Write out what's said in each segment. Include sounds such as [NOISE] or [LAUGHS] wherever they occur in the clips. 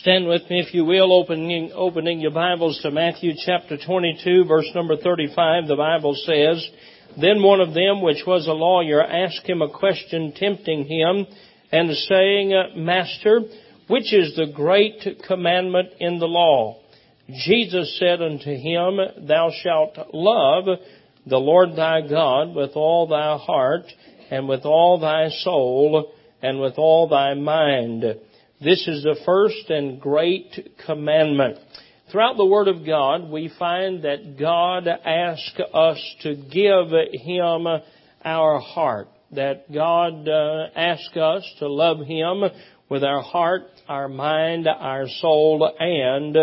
Stand with me, if you will, opening, opening your Bibles to Matthew chapter 22, verse number 35. The Bible says, Then one of them, which was a lawyer, asked him a question, tempting him, and saying, Master, which is the great commandment in the law? Jesus said unto him, Thou shalt love the Lord thy God with all thy heart, and with all thy soul, and with all thy mind this is the first and great commandment. Throughout the Word of God, we find that God asks us to give Him our heart. That God uh, asks us to love Him with our heart, our mind, our soul, and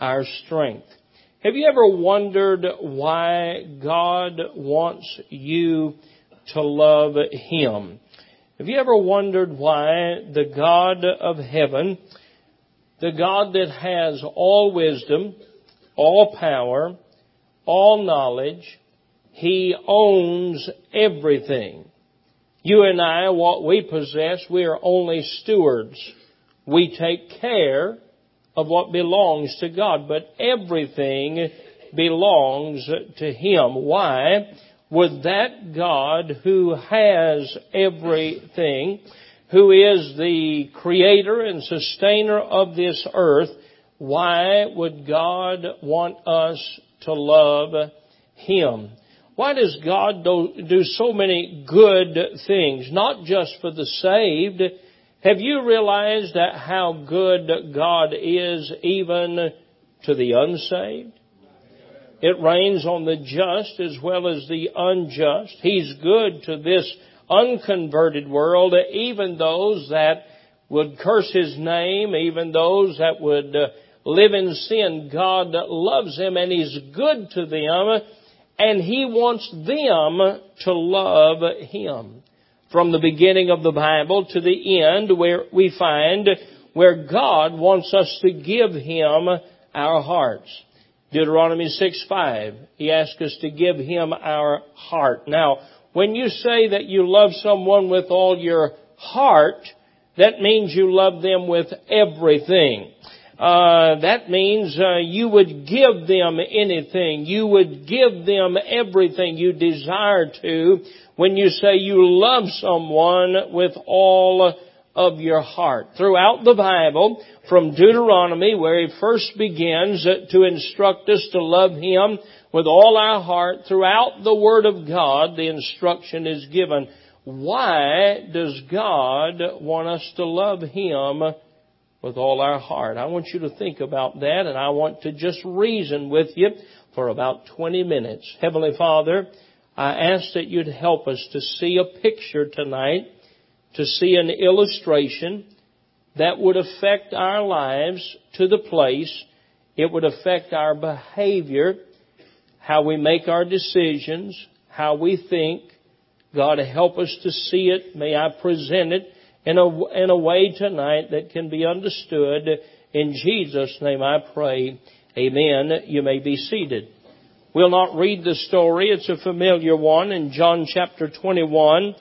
our strength. Have you ever wondered why God wants you to love Him? Have you ever wondered why the God of heaven, the God that has all wisdom, all power, all knowledge, He owns everything. You and I, what we possess, we are only stewards. We take care of what belongs to God, but everything belongs to Him. Why? Would that God who has everything, who is the creator and sustainer of this earth, why would God want us to love Him? Why does God do so many good things, not just for the saved? Have you realized that how good God is even to the unsaved? It rains on the just as well as the unjust. He's good to this unconverted world, even those that would curse His name, even those that would uh, live in sin. God loves them and He's good to them and He wants them to love Him. From the beginning of the Bible to the end where we find where God wants us to give Him our hearts. Deuteronomy 6 5. He asks us to give Him our heart. Now, when you say that you love someone with all your heart, that means you love them with everything. Uh, that means uh, you would give them anything. You would give them everything you desire to when you say you love someone with all of your heart. Throughout the Bible, from Deuteronomy, where he first begins to instruct us to love him with all our heart, throughout the Word of God, the instruction is given. Why does God want us to love him with all our heart? I want you to think about that, and I want to just reason with you for about 20 minutes. Heavenly Father, I ask that you'd help us to see a picture tonight to see an illustration that would affect our lives to the place it would affect our behavior, how we make our decisions, how we think. God, help us to see it. May I present it in a, in a way tonight that can be understood. In Jesus' name I pray. Amen. You may be seated. We'll not read the story. It's a familiar one in John chapter 21.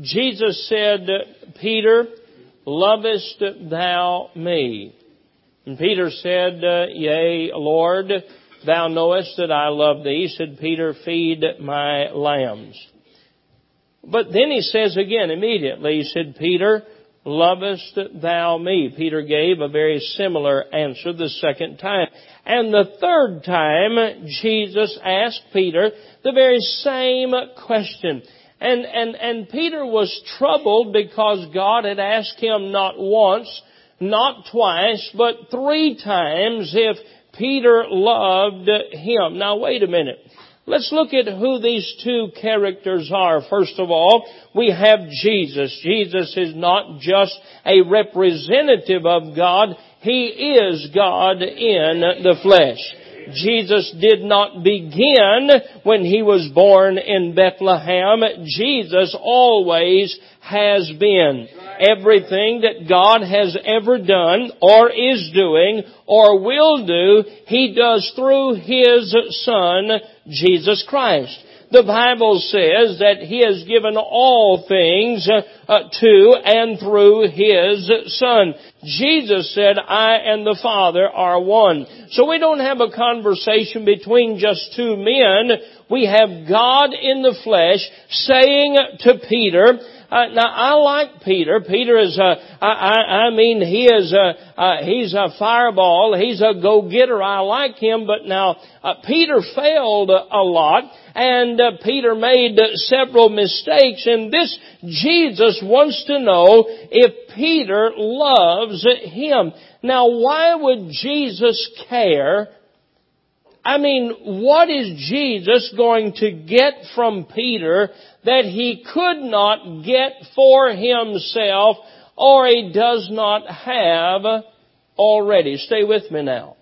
Jesus said, Peter, lovest thou me? And Peter said, Yea, Lord, thou knowest that I love thee. Said Peter, feed my lambs. But then he says again immediately, he said, Peter, lovest thou me? Peter gave a very similar answer the second time. And the third time, Jesus asked Peter the very same question. And, and, and Peter was troubled because God had asked him not once, not twice, but three times if Peter loved him. Now wait a minute. Let's look at who these two characters are. First of all, we have Jesus. Jesus is not just a representative of God, He is God in the flesh. Jesus did not begin when he was born in Bethlehem. Jesus always has been. Everything that God has ever done or is doing or will do, He does through His Son, Jesus Christ. the Bible says that He has given all things uh, to and through His Son. Jesus said, I and the Father are one. So we don't have a conversation between just two men. We have God in the flesh saying to Peter, uh, now I like Peter. Peter is a, I, I, I mean, he is a, uh, he's a fireball. He's a go-getter. I like him. But now, uh, Peter failed a lot and uh, Peter made several mistakes and this Jesus wants to know if Peter loves him. Now why would Jesus care I mean, what is Jesus going to get from Peter that he could not get for himself or he does not have already? Stay with me now.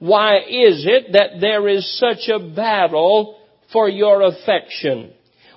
Why is it that there is such a battle for your affection?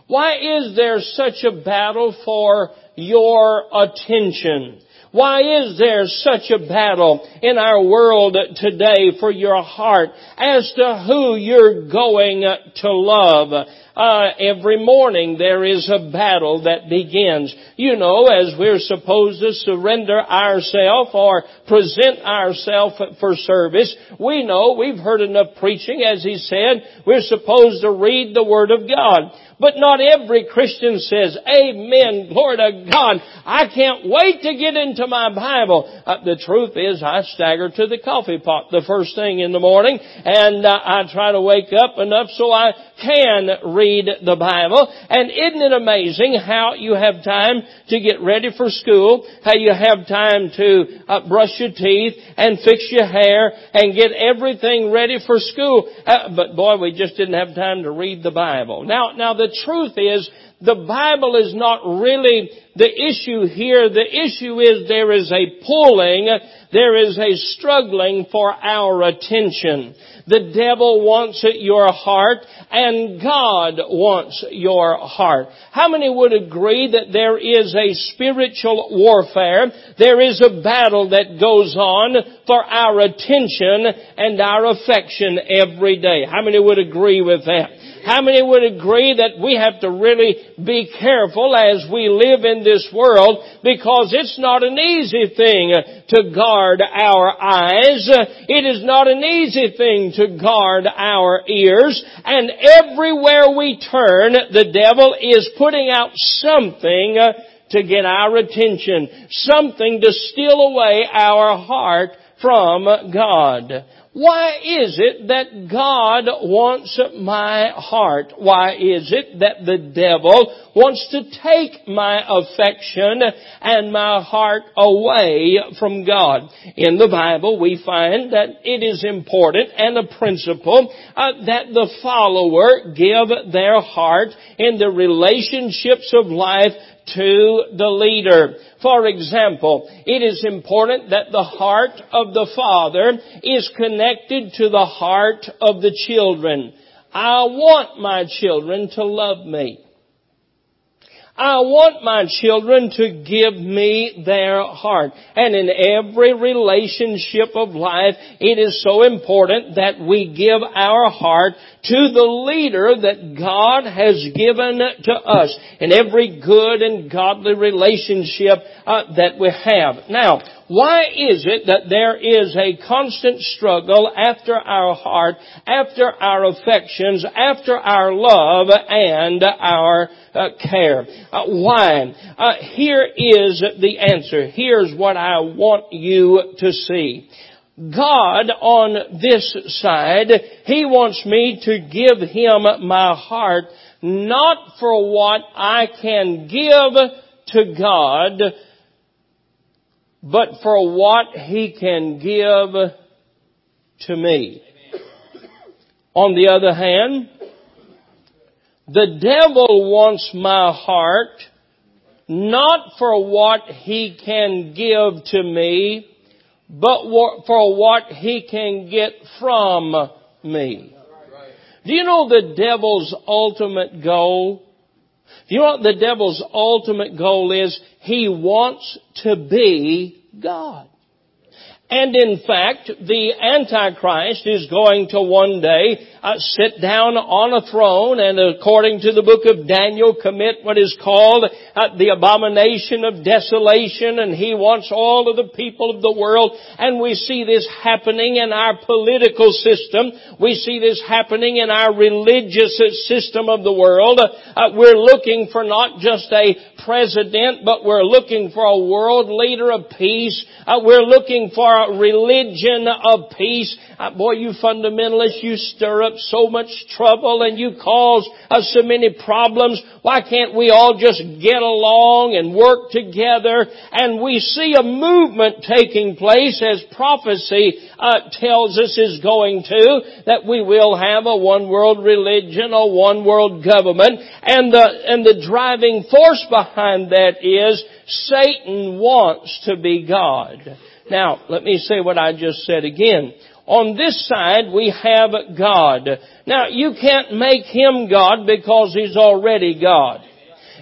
Why is there such a battle for your attention? Why is there such a battle in our world today for your heart as to who you're going to love? Uh, every morning there is a battle that begins. You know, as we're supposed to surrender ourselves or present ourselves for service, we know, we've heard enough preaching, as he said, we're supposed to read the Word of God. But not every Christian says, Amen, glory to God. I can't wait to get into my Bible. Uh, the truth is, I stagger to the coffee pot the first thing in the morning, and uh, I try to wake up enough so I can read the Bible. And isn't it amazing how you have time to get ready for school, how you have time to uh, brush your teeth and fix your hair and get everything ready for school. Uh, but boy, we just didn't have time to read the Bible. Now, now the truth is, the Bible is not really the issue here. The issue is there is a pulling, there is a struggling for our attention. The devil wants at your heart and God wants your heart. How many would agree that there is a spiritual warfare? There is a battle that goes on for our attention and our affection every day. How many would agree with that? How many would agree that we have to really be careful as we live in this world because it's not an easy thing to guard our eyes. It is not an easy thing to guard our ears. And everywhere we turn, the devil is putting out something to get our attention. Something to steal away our heart from God. Why is it that God wants my heart? Why is it that the devil wants to take my affection and my heart away from God? In the Bible we find that it is important and a principle uh, that the follower give their heart in the relationships of life to the leader. For example, it is important that the heart of the father is connected to the heart of the children. I want my children to love me. I want my children to give me their heart. And in every relationship of life, it is so important that we give our heart to the leader that God has given to us in every good and godly relationship uh, that we have. Now, why is it that there is a constant struggle after our heart, after our affections, after our love and our care? Uh, why? Uh, here is the answer. Here's what I want you to see. God on this side, He wants me to give Him my heart not for what I can give to God, but for what He can give to me. On the other hand, the devil wants my heart not for what he can give to me, but for what he can get from me. Do you know the devil's ultimate goal? Do you know what the devil's ultimate goal is? He wants to be God. And in fact, the Antichrist is going to one day uh, sit down on a throne and according to the book of Daniel commit what is called uh, the abomination of desolation and he wants all of the people of the world and we see this happening in our political system. We see this happening in our religious system of the world. Uh, we're looking for not just a president, but we're looking for a world leader of peace. Uh, we're looking for a religion of peace. Uh, boy, you fundamentalists, you stir up so much trouble and you cause us so many problems. Why can't we all just get along and work together? And we see a movement taking place as prophecy uh, tells us is going to, that we will have a one world religion, a one world government, and the, and the driving force behind that is Satan wants to be God. Now, let me say what I just said again. On this side, we have God. Now, you can't make Him God because He's already God.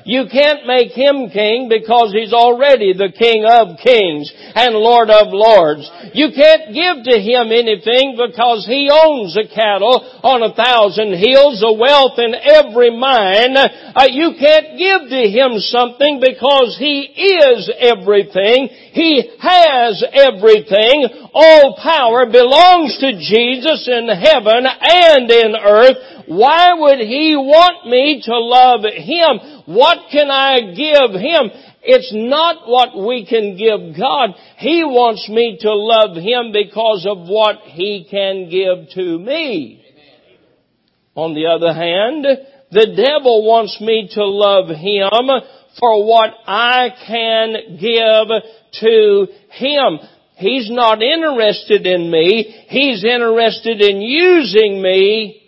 You can't make him king because he's already the king of kings and lord of lords. You can't give to him anything because he owns the cattle on a thousand hills, the wealth in every mine. Uh, you can't give to him something because he is everything. He has everything. All power belongs to Jesus in heaven and in earth. Why would he want me to love him? What can I give Him? It's not what we can give God. He wants me to love Him because of what He can give to me. On the other hand, the devil wants me to love Him for what I can give to Him. He's not interested in me. He's interested in using me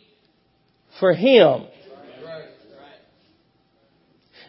for Him.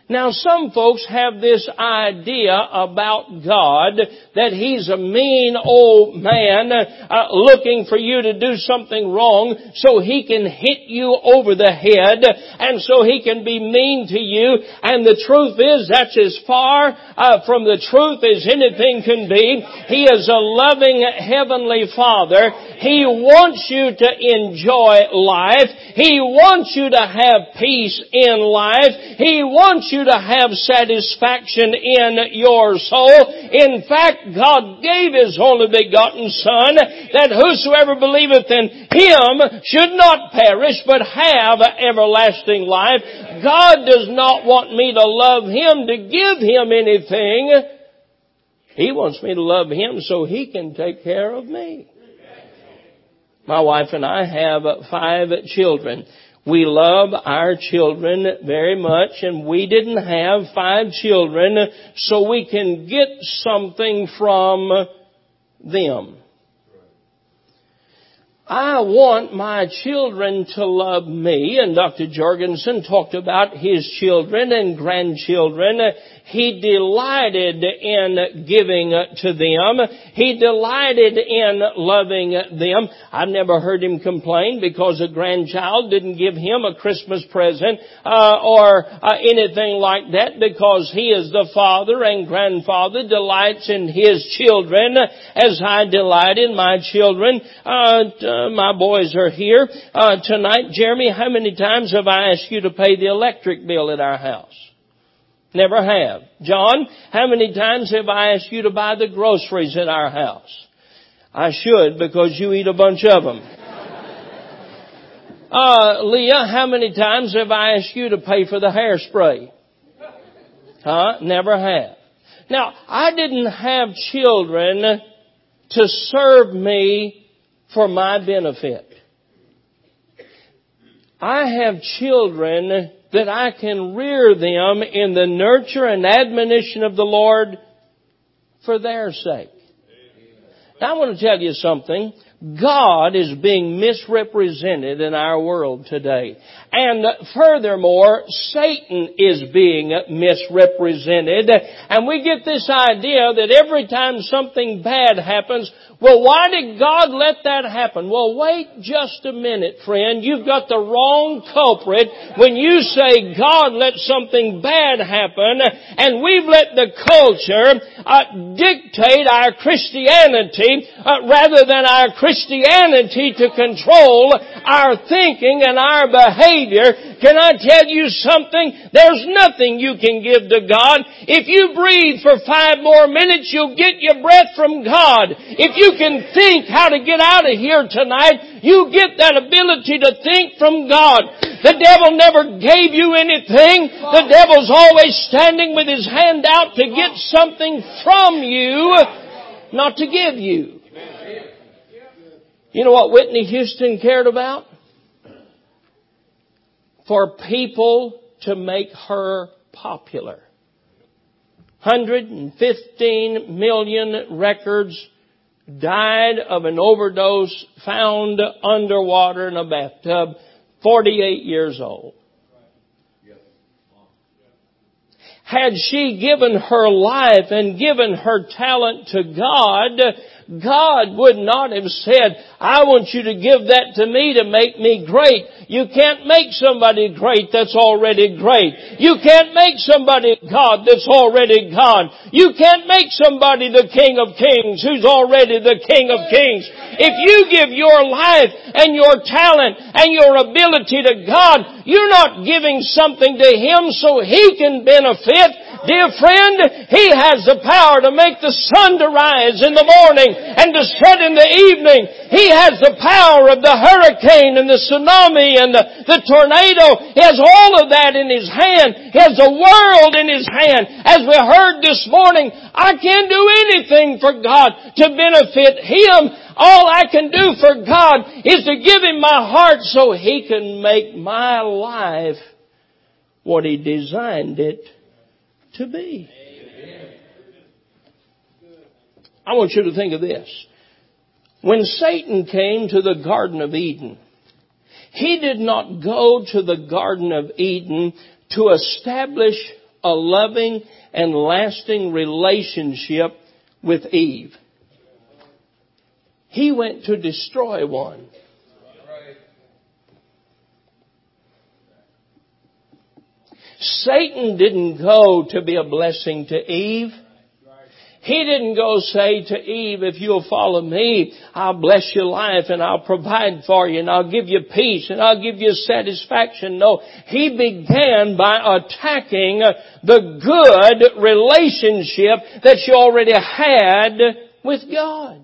Now some folks have this idea about God that He's a mean old man uh, looking for you to do something wrong so He can hit you over the head and so He can be mean to you and the truth is that's as far uh, from the truth as anything can be. He is a loving heavenly Father. He wants you to enjoy life. He wants you to have peace in life. He wants you to have satisfaction in your soul. In fact, God gave His only begotten Son that whosoever believeth in Him should not perish but have everlasting life. God does not want me to love Him to give Him anything. He wants me to love Him so He can take care of me. My wife and I have five children. We love our children very much and we didn't have five children so we can get something from them. I want my children to love me, and Dr. Jorgensen talked about his children and grandchildren he delighted in giving to them. He delighted in loving them. I've never heard him complain because a grandchild didn't give him a Christmas present uh, or uh, anything like that because he is the father and grandfather delights in his children as I delight in my children. Uh, my boys are here uh, tonight. Jeremy, how many times have I asked you to pay the electric bill at our house? Never have. John, how many times have I asked you to buy the groceries in our house? I should because you eat a bunch of them. [LAUGHS] Uh, Leah, how many times have I asked you to pay for the hairspray? Huh? Never have. Now, I didn't have children to serve me for my benefit. I have children that I can rear them in the nurture and admonition of the Lord for their sake. Now I want to tell you something. God is being misrepresented in our world today. And furthermore, Satan is being misrepresented. And we get this idea that every time something bad happens, well, why did God let that happen? Well, wait just a minute, friend. You've got the wrong culprit when you say God let something bad happen and we've let the culture uh, dictate our Christianity uh, rather than our Christianity to control our thinking and our behavior. Can I tell you something? There's nothing you can give to God. If you breathe for five more minutes, you'll get your breath from God. If you can think how to get out of here tonight, you get that ability to think from God. The devil never gave you anything. The devil's always standing with his hand out to get something from you, not to give you. You know what Whitney Houston cared about? For people to make her popular. 115 million records died of an overdose found underwater in a bathtub, 48 years old. Had she given her life and given her talent to God, God would not have said, I want you to give that to me to make me great. You can't make somebody great that's already great. You can't make somebody God that's already God. You can't make somebody the King of Kings who's already the King of Kings. If you give your life and your talent and your ability to God, you're not giving something to Him so He can benefit. Dear friend, He has the power to make the sun to rise in the morning and to set in the evening. He has the power of the hurricane and the tsunami and the, the tornado. He has all of that in His hand. He has the world in His hand. As we heard this morning, I can't do anything for God to benefit Him. All I can do for God is to give Him my heart so He can make my life what He designed it to be. I want you to think of this. When Satan came to the Garden of Eden, he did not go to the Garden of Eden to establish a loving and lasting relationship with Eve. He went to destroy one. Satan didn't go to be a blessing to Eve. He didn't go say to Eve, if you'll follow me, I'll bless your life and I'll provide for you and I'll give you peace and I'll give you satisfaction. No, he began by attacking the good relationship that you already had with God.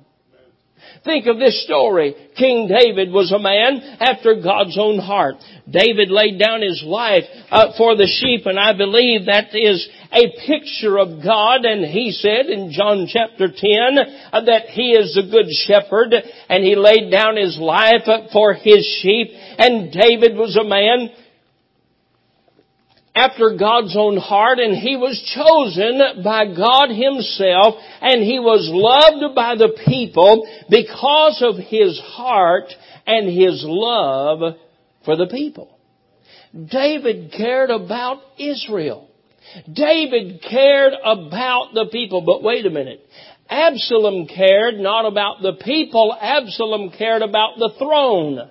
Think of this story. King David was a man after God's own heart. David laid down his life uh, for the sheep and I believe that is a picture of God and he said in John chapter 10 uh, that he is a good shepherd and he laid down his life uh, for his sheep and David was a man after God's own heart and he was chosen by God himself and he was loved by the people because of his heart and his love for the people. David cared about Israel. David cared about the people, but wait a minute. Absalom cared not about the people, Absalom cared about the throne.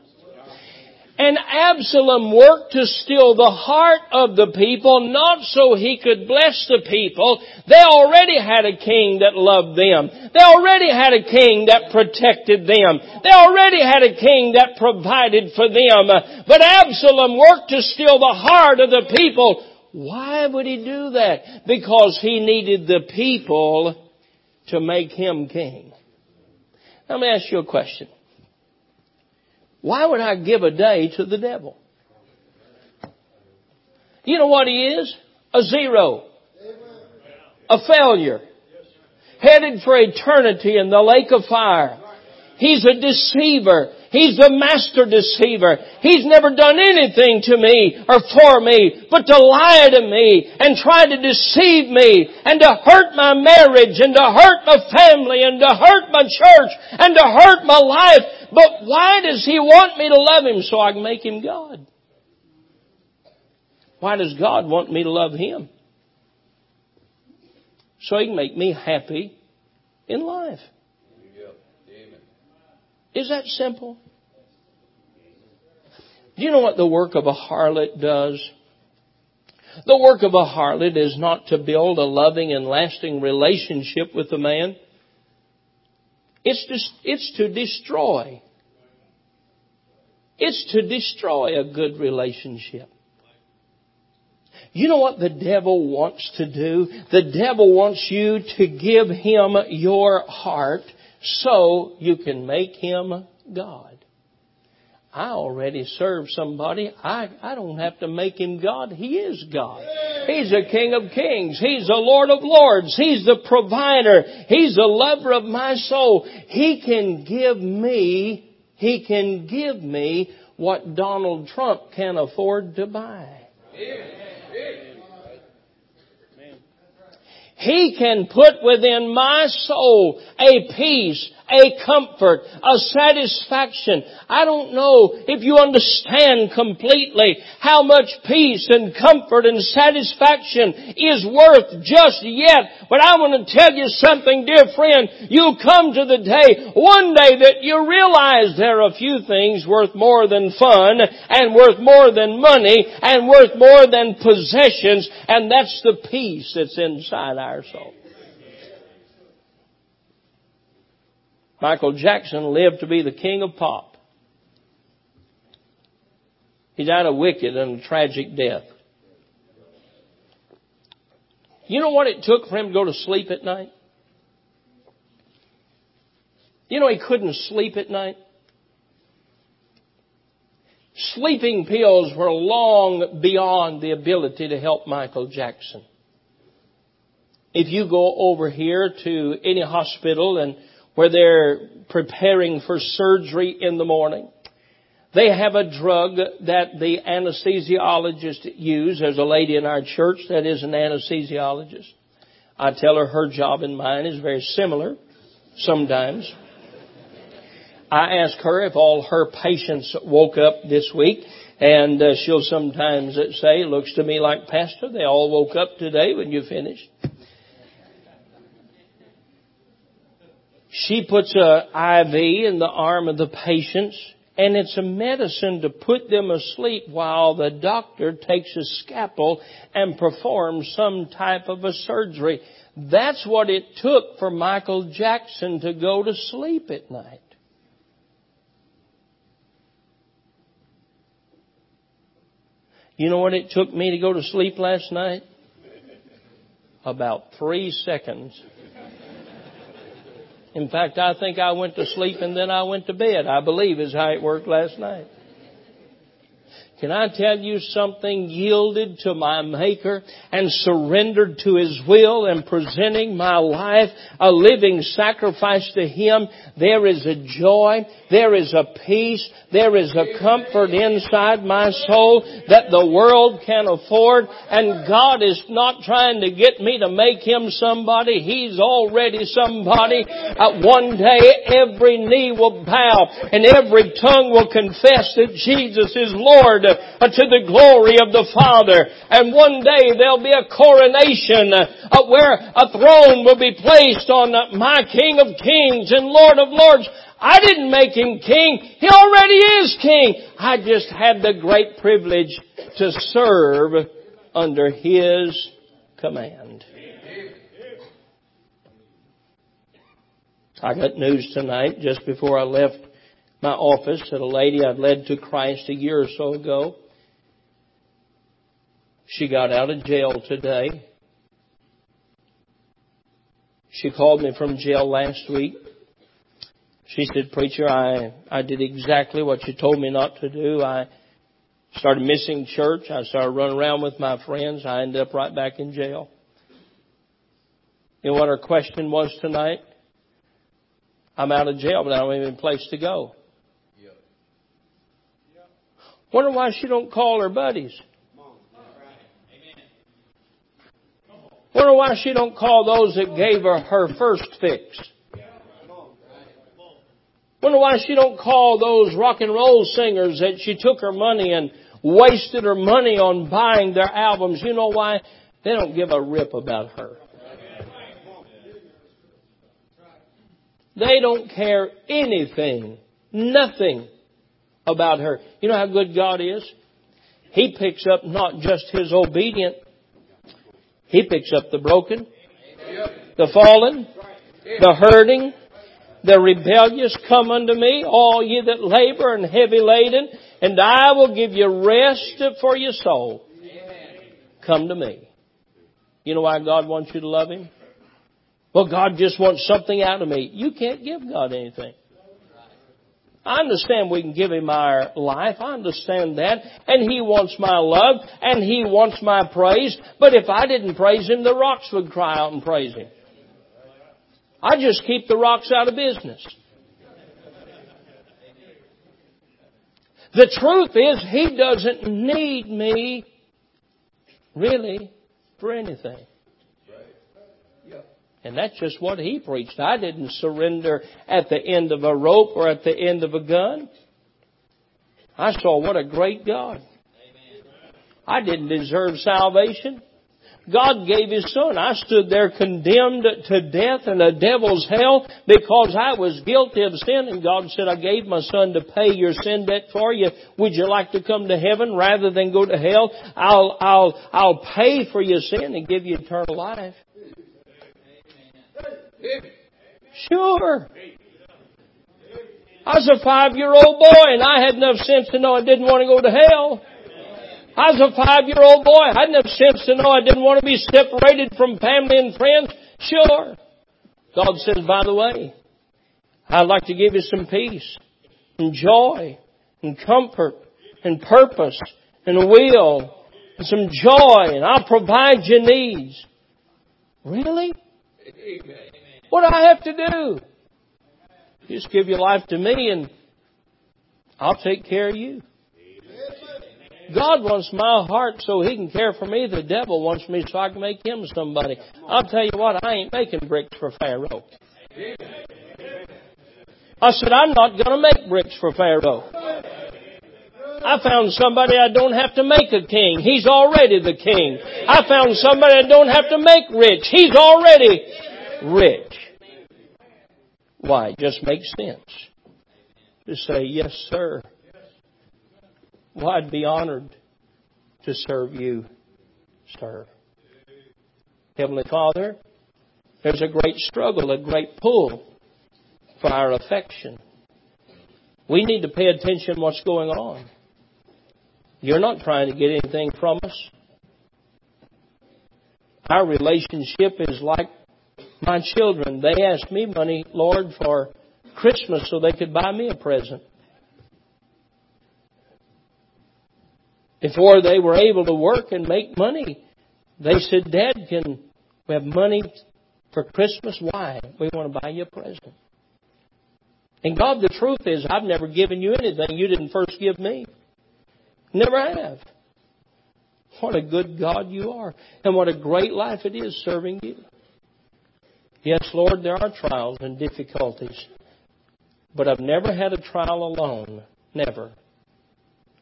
And Absalom worked to steal the heart of the people, not so he could bless the people. They already had a king that loved them. They already had a king that protected them. They already had a king that provided for them. But Absalom worked to steal the heart of the people. Why would he do that? Because he needed the people to make him king. Let me ask you a question. Why would I give a day to the devil? You know what he is? A zero. A failure. Headed for eternity in the lake of fire. He's a deceiver. He's the master deceiver. He's never done anything to me or for me but to lie to me and try to deceive me and to hurt my marriage and to hurt my family and to hurt my church and to hurt my life. But why does He want me to love Him so I can make Him God? Why does God want me to love Him? So He can make me happy in life. Is that simple? Do you know what the work of a harlot does? The work of a harlot is not to build a loving and lasting relationship with a man. It's to, it's to destroy. It's to destroy a good relationship. You know what the devil wants to do? The devil wants you to give him your heart so you can make him God. I already serve somebody. I, I don't have to make him God. He is God. He's a King of Kings. He's the Lord of Lords. He's the provider. He's the lover of my soul. He can give me, He can give me what Donald Trump can afford to buy. He can put within my soul a peace, a comfort, a satisfaction. I don't know if you understand completely how much peace and comfort and satisfaction is worth just yet. But I want to tell you something, dear friend. You'll come to the day, one day that you realize there are a few things worth more than fun and worth more than money and worth more than possessions and that's the peace that's inside our soul. Michael Jackson lived to be the king of pop. He died a wicked and tragic death. You know what it took for him to go to sleep at night? You know he couldn't sleep at night? Sleeping pills were long beyond the ability to help Michael Jackson. If you go over here to any hospital and where they're preparing for surgery in the morning. They have a drug that the anesthesiologist use. There's a lady in our church that is an anesthesiologist. I tell her her job and mine is very similar sometimes. I ask her if all her patients woke up this week and uh, she'll sometimes say, looks to me like pastor, they all woke up today when you finished. She puts a IV in the arm of the patients and it's a medicine to put them asleep while the doctor takes a scalpel and performs some type of a surgery. That's what it took for Michael Jackson to go to sleep at night. You know what it took me to go to sleep last night? About three seconds. In fact, I think I went to sleep and then I went to bed, I believe is how it worked last night. Can I tell you something? Yielded to my Maker and surrendered to His will and presenting my life a living sacrifice to Him, there is a joy, there is a peace, there is a comfort inside my soul that the world can afford and God is not trying to get me to make Him somebody. He's already somebody. Uh, one day every knee will bow and every tongue will confess that Jesus is Lord to the glory of the Father. And one day there'll be a coronation uh, where a throne will be placed on my King of Kings and Lord of Lords. I didn't make him king. He already is king. I just had the great privilege to serve under his command. I got news tonight just before I left my office that a lady I'd led to Christ a year or so ago she got out of jail today. She called me from jail last week. She said, Preacher, I, I did exactly what you told me not to do. I started missing church. I started running around with my friends. I ended up right back in jail. Know what her question was tonight? I'm out of jail, but I don't even have any place to go. Wonder why she don't call her buddies. Wonder why she don't call those that gave her her first fix. Wonder why she don't call those rock and roll singers that she took her money and wasted her money on buying their albums. You know why? They don't give a rip about her. They don't care anything, nothing about her. You know how good God is? He picks up not just His obedient, He picks up the broken, the fallen, the hurting, the rebellious. Come unto me, all ye that labor and heavy laden, and I will give you rest for your soul. Come to me. You know why God wants you to love Him? Well, God just wants something out of me. You can't give God anything. I understand we can give Him our life. I understand that. And He wants my love. And He wants my praise. But if I didn't praise Him, the rocks would cry out and praise Him. I just keep the rocks out of business. The truth is, He doesn't need me, really, for anything. And that's just what he preached. I didn't surrender at the end of a rope or at the end of a gun. I saw what a great God. I didn't deserve salvation. God gave His Son. I stood there condemned to death and a devil's hell because I was guilty of sin and God said, I gave my Son to pay your sin debt for you. Would you like to come to heaven rather than go to hell? I'll, I'll, I'll pay for your sin and give you eternal life. Sure. I was a five year old boy and I had enough sense to know I didn't want to go to hell. I was a five year old boy. I had enough sense to know I didn't want to be separated from family and friends. Sure. God says, by the way, I'd like to give you some peace and joy and comfort and purpose and a will and some joy and I'll provide your needs. Really? What do I have to do? Just give your life to me and I'll take care of you. God wants my heart so He can care for me. The devil wants me so I can make him somebody. I'll tell you what, I ain't making bricks for Pharaoh. I said, I'm not going to make bricks for Pharaoh. I found somebody I don't have to make a king. He's already the king. I found somebody I don't have to make rich. He's already rich. Why? It just makes sense to say, yes, sir. Well, I'd be honored to serve you, sir. Heavenly Father, there's a great struggle, a great pull for our affection. We need to pay attention to what's going on. You're not trying to get anything from us. Our relationship is like my children, they asked me money, Lord, for Christmas so they could buy me a present. Before they were able to work and make money, they said, Dad, can we have money for Christmas? Why? We want to buy you a present. And God, the truth is, I've never given you anything you didn't first give me. Never have. What a good God you are. And what a great life it is serving you. Yes, Lord, there are trials and difficulties. But I've never had a trial alone. Never.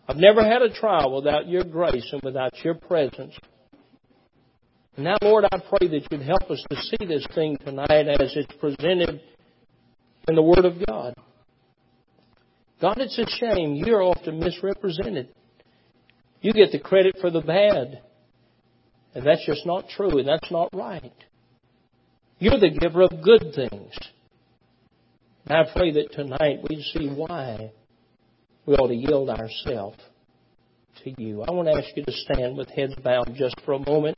I've never had a trial without your grace and without your presence. Now, Lord, I pray that you'd help us to see this thing tonight as it's presented in the Word of God. God, it's a shame. You're often misrepresented. You get the credit for the bad. And that's just not true, and that's not right. You're the giver of good things. And I pray that tonight we see why we ought to yield ourselves to you. I want to ask you to stand with heads bowed just for a moment.